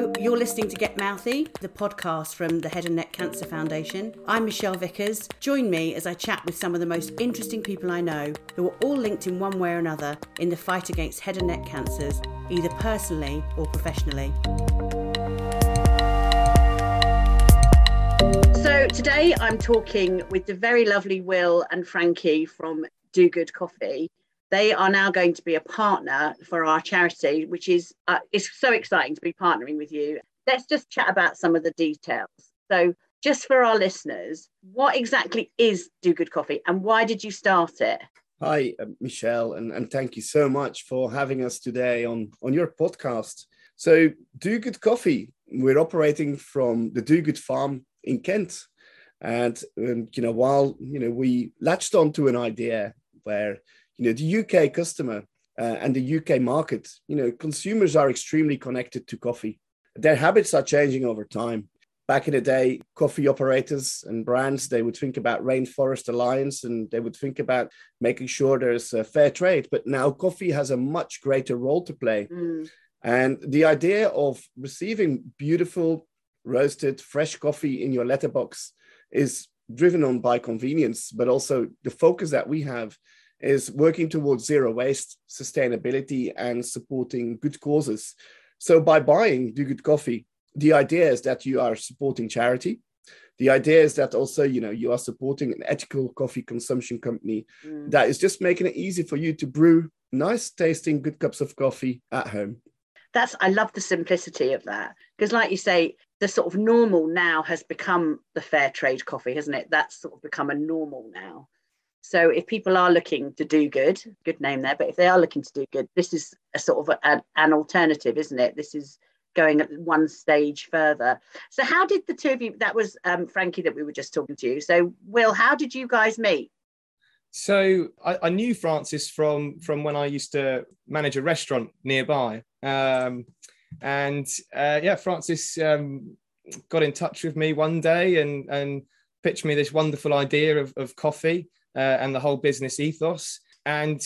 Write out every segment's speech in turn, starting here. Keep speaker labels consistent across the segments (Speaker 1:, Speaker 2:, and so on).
Speaker 1: You're listening to Get Mouthy, the podcast from the Head and Neck Cancer Foundation. I'm Michelle Vickers. Join me as I chat with some of the most interesting people I know who are all linked in one way or another in the fight against head and neck cancers, either personally or professionally. So today I'm talking with the very lovely Will and Frankie from Do Good Coffee they are now going to be a partner for our charity, which is uh, it's so exciting to be partnering with you. Let's just chat about some of the details. So, just for our listeners, what exactly is Do Good Coffee, and why did you start it?
Speaker 2: Hi, uh, Michelle, and, and thank you so much for having us today on, on your podcast. So, Do Good Coffee, we're operating from the Do Good Farm in Kent. And, and you know, while you know we latched onto an idea where you know the UK customer uh, and the UK market, you know, consumers are extremely connected to coffee. Their habits are changing over time. Back in the day, coffee operators and brands they would think about Rainforest Alliance and they would think about making sure there's a fair trade. But now coffee has a much greater role to play. Mm. And the idea of receiving beautiful, roasted, fresh coffee in your letterbox is driven on by convenience, but also the focus that we have is working towards zero waste, sustainability, and supporting good causes. So by buying Do Good Coffee, the idea is that you are supporting charity. The idea is that also, you know, you are supporting an ethical coffee consumption company mm. that is just making it easy for you to brew nice tasting good cups of coffee at home.
Speaker 1: That's I love the simplicity of that because, like you say, the sort of normal now has become the fair trade coffee, hasn't it? That's sort of become a normal now. So if people are looking to do good, good name there, but if they are looking to do good, this is a sort of a, an alternative, isn't it? This is going one stage further. So how did the two of you, that was um, Frankie that we were just talking to you. So Will, how did you guys meet?
Speaker 3: So I, I knew Francis from from when I used to manage a restaurant nearby. Um, and uh, yeah, Francis um, got in touch with me one day and, and pitched me this wonderful idea of, of coffee uh, and the whole business ethos. And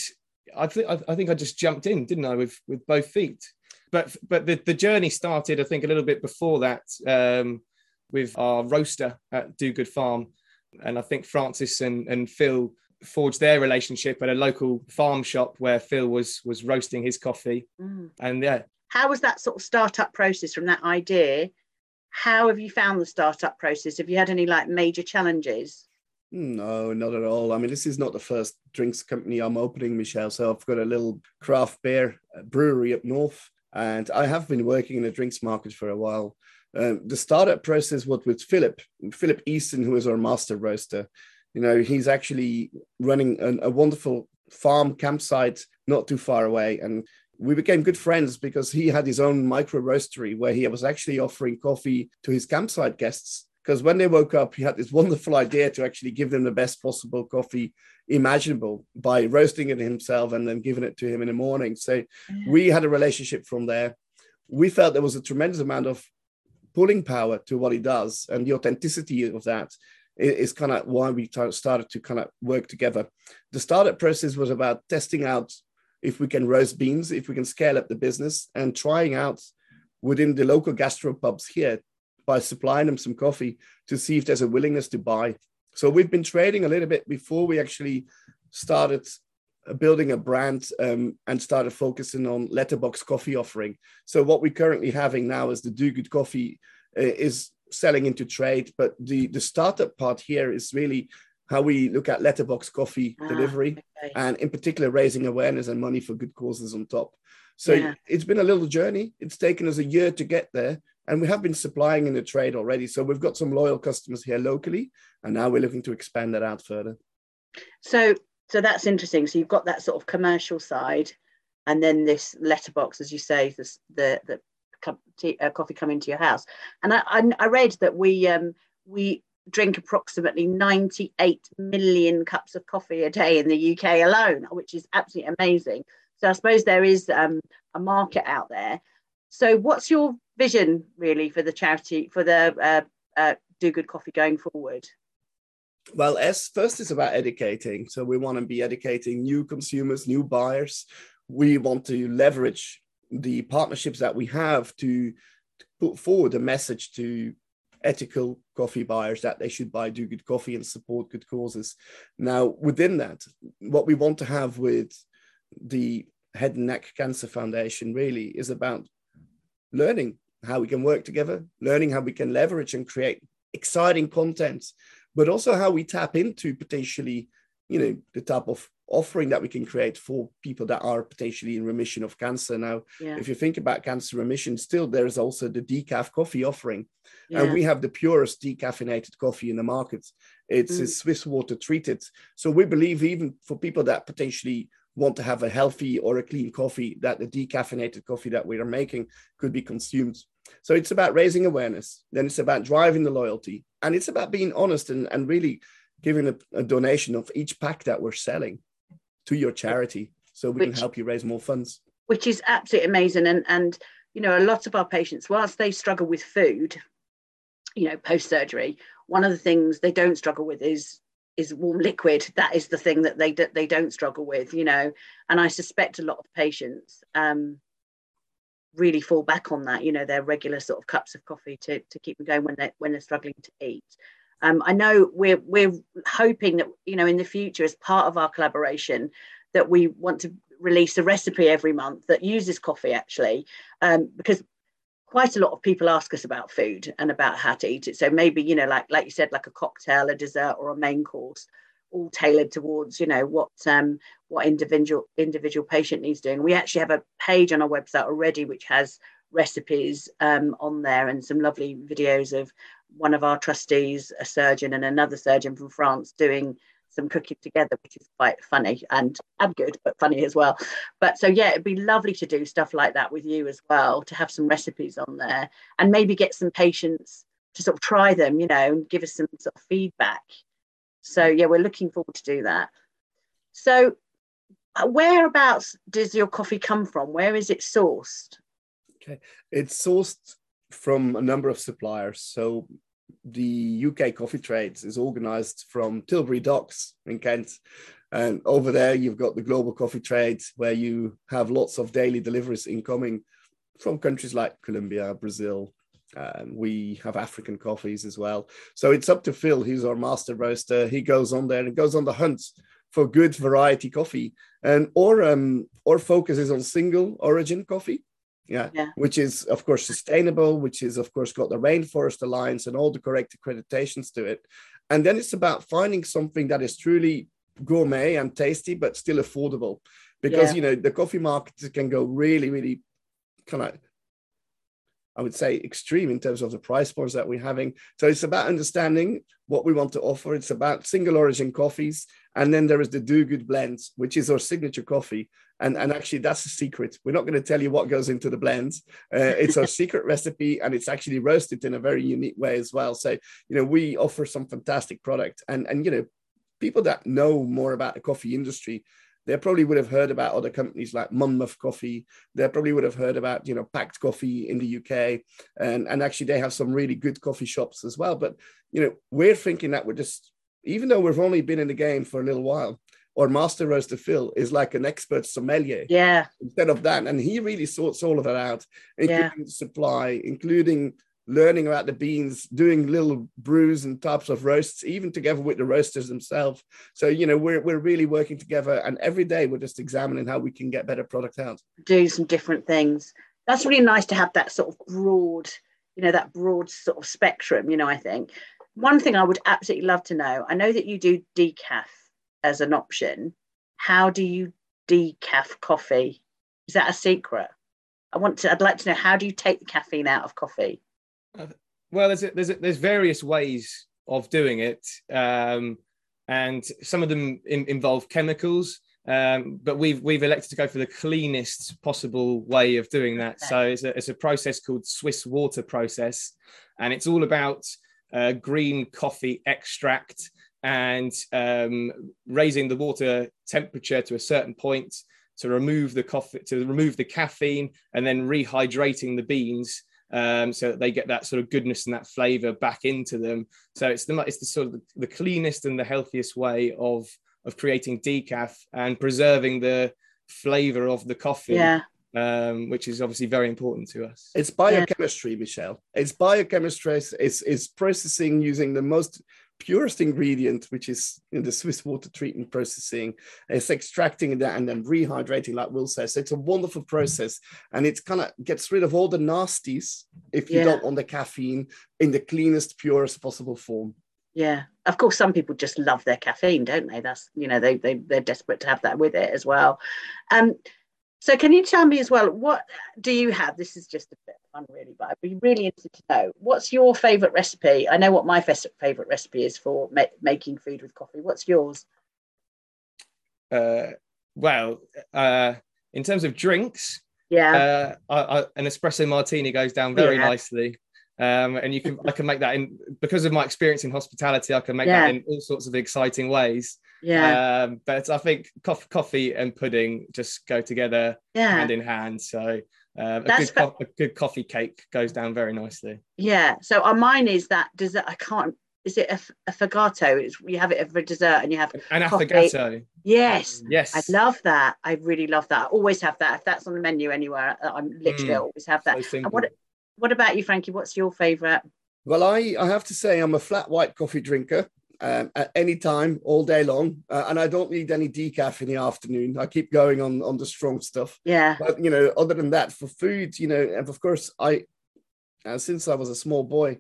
Speaker 3: I, th- I think I just jumped in, didn't I, with with both feet. But but the, the journey started, I think, a little bit before that um, with our roaster at Do Good Farm, and I think Francis and and Phil forged their relationship at a local farm shop where Phil was was roasting his coffee. Mm. And yeah,
Speaker 1: how was that sort of startup process from that idea? How have you found the startup process? Have you had any like major challenges?
Speaker 2: No, not at all. I mean, this is not the first drinks company I'm opening, Michelle. So I've got a little craft beer uh, brewery up north, and I have been working in the drinks market for a while. Um, the startup process was with Philip, Philip Easton, who is our master roaster. You know, he's actually running an, a wonderful farm campsite not too far away, and we became good friends because he had his own micro roastery where he was actually offering coffee to his campsite guests because when they woke up, he had this wonderful idea to actually give them the best possible coffee imaginable by roasting it himself and then giving it to him in the morning. So yeah. we had a relationship from there. We felt there was a tremendous amount of pulling power to what he does, and the authenticity of that is kind of why we started to kind of work together. The startup process was about testing out if we can roast beans, if we can scale up the business, and trying out within the local gastropubs here by supplying them some coffee to see if there's a willingness to buy. So we've been trading a little bit before we actually started building a brand um, and started focusing on letterbox coffee offering. So what we're currently having now is the Do Good Coffee uh, is selling into trade, but the the startup part here is really how we look at letterbox coffee ah, delivery and in particular raising awareness and money for good causes on top. So yeah. it's been a little journey. It's taken us a year to get there, and we have been supplying in the trade already. So we've got some loyal customers here locally, and now we're looking to expand that out further.
Speaker 1: So, so that's interesting. So you've got that sort of commercial side, and then this letterbox, as you say, this, the the tea, uh, coffee coming to your house. And I, I, I read that we um, we drink approximately 98 million cups of coffee a day in the UK alone, which is absolutely amazing. So I suppose there is um, a market out there. So what's your vision really for the charity for the uh, uh, Do Good Coffee going forward?
Speaker 2: Well, as first is about educating. So we want to be educating new consumers, new buyers. We want to leverage the partnerships that we have to put forward a message to ethical coffee buyers that they should buy do good coffee and support good causes. Now within that what we want to have with the head and neck cancer foundation really is about learning how we can work together learning how we can leverage and create exciting content but also how we tap into potentially you know the type of offering that we can create for people that are potentially in remission of cancer now yeah. if you think about cancer remission still there's also the decaf coffee offering yeah. and we have the purest decaffeinated coffee in the market it's mm. swiss water treated so we believe even for people that potentially want to have a healthy or a clean coffee that the decaffeinated coffee that we are making could be consumed so it's about raising awareness then it's about driving the loyalty and it's about being honest and, and really giving a, a donation of each pack that we're selling to your charity so we which, can help you raise more funds.
Speaker 1: Which is absolutely amazing. And and you know a lot of our patients whilst they struggle with food you know post surgery one of the things they don't struggle with is is warm liquid. That is the thing that they that they don't struggle with you know. And i suspect a lot of patients um really fall back on that you know their regular sort of cups of coffee to, to keep them going when they when they're struggling to eat um, I know we're we're hoping that you know in the future, as part of our collaboration, that we want to release a recipe every month that uses coffee actually, um, because quite a lot of people ask us about food and about how to eat it. So maybe you know, like like you said, like a cocktail, a dessert, or a main course, all tailored towards you know what um, what individual individual patient needs doing. We actually have a page on our website already which has recipes um, on there and some lovely videos of one of our trustees, a surgeon, and another surgeon from France doing some cooking together, which is quite funny and and good, but funny as well. But so yeah, it'd be lovely to do stuff like that with you as well, to have some recipes on there and maybe get some patients to sort of try them, you know, and give us some sort of feedback. So yeah, we're looking forward to do that. So uh, whereabouts does your coffee come from? Where is it sourced?
Speaker 2: Okay, it's sourced from a number of suppliers. So the UK coffee trades is organized from Tilbury Docks in Kent. And over there, you've got the global coffee trades where you have lots of daily deliveries incoming from countries like Colombia, Brazil. And we have African coffees as well. So it's up to Phil. He's our master roaster. He goes on there and goes on the hunt for good variety coffee and or um or focuses on single origin coffee yeah, yeah, which is of course sustainable, which is of course got the Rainforest Alliance and all the correct accreditations to it. And then it's about finding something that is truly gourmet and tasty, but still affordable. Because yeah. you know the coffee markets can go really, really kind of I would say extreme in terms of the price points that we're having. So it's about understanding what we want to offer. It's about single origin coffees. And then there is the Do Good blends, which is our signature coffee. And, and actually, that's a secret. We're not going to tell you what goes into the blends. Uh, it's our secret recipe, and it's actually roasted in a very unique way as well. So, you know, we offer some fantastic product. And, and you know, people that know more about the coffee industry they probably would have heard about other companies like Monmouth Coffee. They probably would have heard about, you know, Pact Coffee in the UK. And, and actually they have some really good coffee shops as well. But, you know, we're thinking that we're just, even though we've only been in the game for a little while, or master roaster Phil is like an expert sommelier.
Speaker 1: Yeah.
Speaker 2: Instead of that. And he really sorts all of that out, including yeah. supply, including learning about the beans, doing little brews and types of roasts, even together with the roasters themselves. So, you know, we're, we're really working together and every day we're just examining how we can get better product out.
Speaker 1: Do some different things. That's really nice to have that sort of broad, you know, that broad sort of spectrum, you know, I think. One thing I would absolutely love to know, I know that you do decaf as an option. How do you decaf coffee? Is that a secret? I want to, I'd like to know how do you take the caffeine out of coffee?
Speaker 3: Well, there's a, there's a, there's various ways of doing it, um, and some of them in, involve chemicals. Um, but we've we've elected to go for the cleanest possible way of doing that. So it's a, it's a process called Swiss water process, and it's all about uh, green coffee extract and um, raising the water temperature to a certain point to remove the coffee to remove the caffeine and then rehydrating the beans um, so that they get that sort of goodness and that flavor back into them. So it's the it's the sort of the, cleanest and the healthiest way of of creating decaf and preserving the flavor of the coffee.
Speaker 1: Yeah.
Speaker 3: Um, which is obviously very important to us.
Speaker 2: It's biochemistry, yeah. Michelle. It's biochemistry. It's, it's processing using the most purest ingredient, which is in the Swiss water treatment processing. It's extracting that and then rehydrating, like Will says. So it's a wonderful process, and it kind of gets rid of all the nasties if you yeah. don't want the caffeine in the cleanest, purest possible form.
Speaker 1: Yeah, of course, some people just love their caffeine, don't they? That's you know they they they're desperate to have that with it as well. Um, so can you tell me as well, what do you have? This is just a bit fun really, but I'd be really interested to know, what's your favourite recipe? I know what my favourite recipe is for ma- making food with coffee. What's yours?
Speaker 3: Uh, well, uh, in terms of drinks,
Speaker 1: yeah,
Speaker 3: uh, I, I, an espresso martini goes down very yeah. nicely. Um, and you can I can make that in because of my experience in hospitality, I can make yeah. that in all sorts of exciting ways.
Speaker 1: Yeah.
Speaker 3: Um, but I think coffee, coffee and pudding just go together
Speaker 1: yeah.
Speaker 3: hand in hand. So um, a, good co- a good coffee cake goes down very nicely.
Speaker 1: Yeah. So on mine is that dessert. I can't. Is it a, a affogato? It's, you have it for dessert, and you have
Speaker 3: an affogato.
Speaker 1: Yes.
Speaker 3: Yes.
Speaker 1: I love that. I really love that. I always have that. If that's on the menu anywhere, I'm literally mm, always have that. So what What about you, Frankie? What's your favourite?
Speaker 2: Well, I I have to say I'm a flat white coffee drinker um, at any time, all day long, uh, and I don't need any decaf in the afternoon. I keep going on on the strong stuff.
Speaker 1: Yeah.
Speaker 2: But you know, other than that, for food, you know, and of course, I uh, since I was a small boy,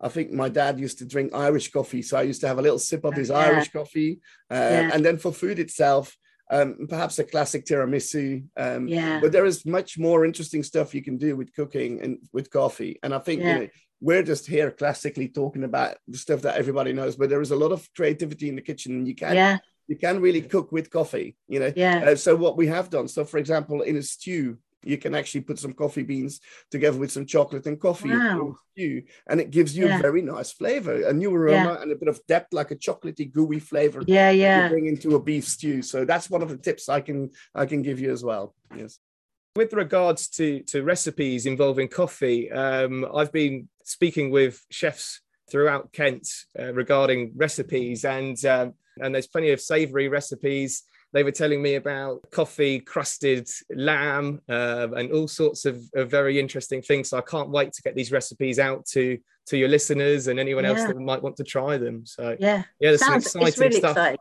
Speaker 2: I think my dad used to drink Irish coffee, so I used to have a little sip of his yeah. Irish coffee, uh, yeah. and then for food itself. Um, perhaps a classic tiramisu. Um,
Speaker 1: yeah.
Speaker 2: But there is much more interesting stuff you can do with cooking and with coffee. And I think yeah. you know, we're just here classically talking about the stuff that everybody knows, but there is a lot of creativity in the kitchen, and you can
Speaker 1: yeah.
Speaker 2: you can really cook with coffee. You know,
Speaker 1: yeah.
Speaker 2: Uh, so what we have done, so for example, in a stew, you can actually put some coffee beans together with some chocolate and coffee
Speaker 1: wow.
Speaker 2: stew, and it gives you yeah. a very nice flavor, a new aroma, yeah. and a bit of depth, like a chocolatey, gooey flavor.
Speaker 1: Yeah, yeah.
Speaker 2: bring into a beef stew. So that's one of the tips I can I can give you as well. Yes.
Speaker 3: With regards to to recipes involving coffee, um, I've been speaking with chefs throughout Kent uh, regarding recipes, and um, and there's plenty of savoury recipes. They were telling me about coffee crusted lamb uh, and all sorts of, of, very interesting things. So I can't wait to get these recipes out to to your listeners and anyone yeah. else that might want to try them. So
Speaker 1: yeah,
Speaker 3: yeah, there's Sounds, some exciting really stuff. Exciting.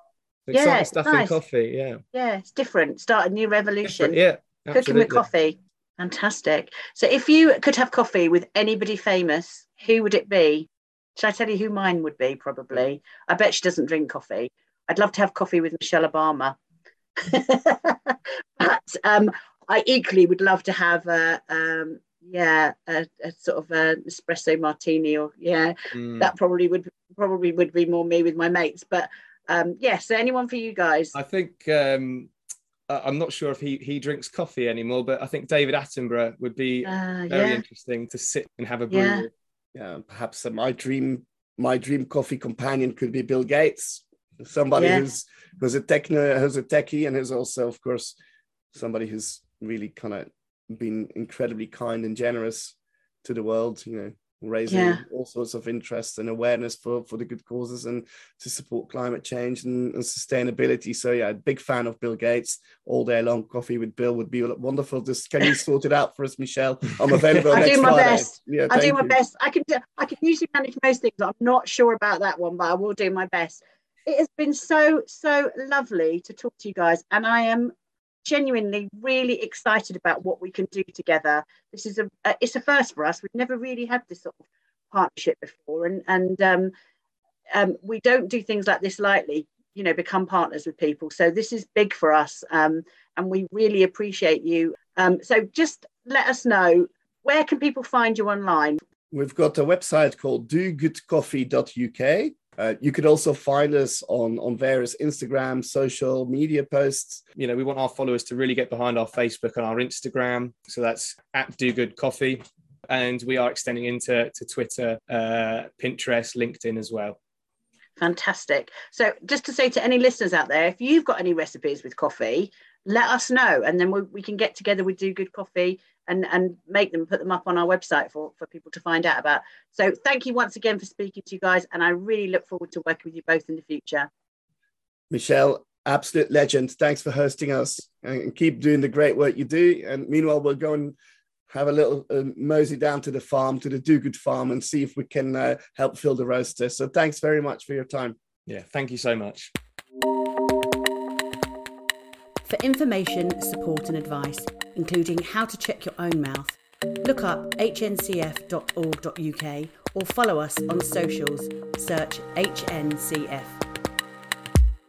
Speaker 3: Exciting yeah, stuff nice. in coffee. Yeah,
Speaker 1: yeah, it's different. Start a new revolution.
Speaker 3: Different, yeah,
Speaker 1: absolutely. cooking with coffee. Fantastic. So if you could have coffee with anybody famous, who would it be? Should I tell you who mine would be? Probably. I bet she doesn't drink coffee. I'd love to have coffee with Michelle Obama. but um, I equally would love to have a, um, yeah, a, a, sort of an espresso martini, or yeah, mm. that probably would probably would be more me with my mates. But um, yeah, so anyone for you guys?
Speaker 3: I think um, uh, I'm not sure if he he drinks coffee anymore, but I think David Attenborough would be uh, very yeah. interesting to sit and have a brew.
Speaker 2: Yeah, yeah perhaps uh, my dream my dream coffee companion could be Bill Gates, somebody yeah. who's who's a techno who's a techie and who's also, of course, somebody who's really kind of been incredibly kind and generous to the world. You know, raising yeah. all sorts of interest and awareness for, for the good causes and to support climate change and, and, sustainability. So yeah, big fan of Bill Gates. All day long, coffee with Bill would be wonderful. Just can you sort it out for us, Michelle? I'm available.
Speaker 1: I
Speaker 2: do
Speaker 1: my
Speaker 2: Friday.
Speaker 1: best. Yeah, I do my you. best. I can do, I can usually manage most things. I'm not sure about that one, but I will do my best. It has been so so lovely to talk to you guys, and I am genuinely really excited about what we can do together. This is a, a it's a first for us. We've never really had this sort of partnership before, and and um, um, we don't do things like this lightly. You know, become partners with people. So this is big for us, um, and we really appreciate you. Um, so just let us know where can people find you online.
Speaker 2: We've got a website called dogoodcoffee.uk uh, you could also find us on, on various Instagram, social media posts.
Speaker 3: You know, we want our followers to really get behind our Facebook and our Instagram. So that's at Do Good Coffee. And we are extending into to Twitter, uh, Pinterest, LinkedIn as well.
Speaker 1: Fantastic. So, just to say to any listeners out there, if you've got any recipes with coffee, let us know, and then we, we can get together with Do Good Coffee and and make them put them up on our website for for people to find out about so thank you once again for speaking to you guys and i really look forward to working with you both in the future
Speaker 2: michelle Absolute legend. Thanks for hosting us and keep doing the great work you do. And meanwhile, we'll go and have a little uh, mosey down to the farm, to the Do Good farm, and see if we can uh, help fill the roaster. So thanks very much for your time.
Speaker 3: Yeah, thank you so much.
Speaker 1: For information, support, and advice, including how to check your own mouth, look up hncf.org.uk or follow us on socials. Search HNCF.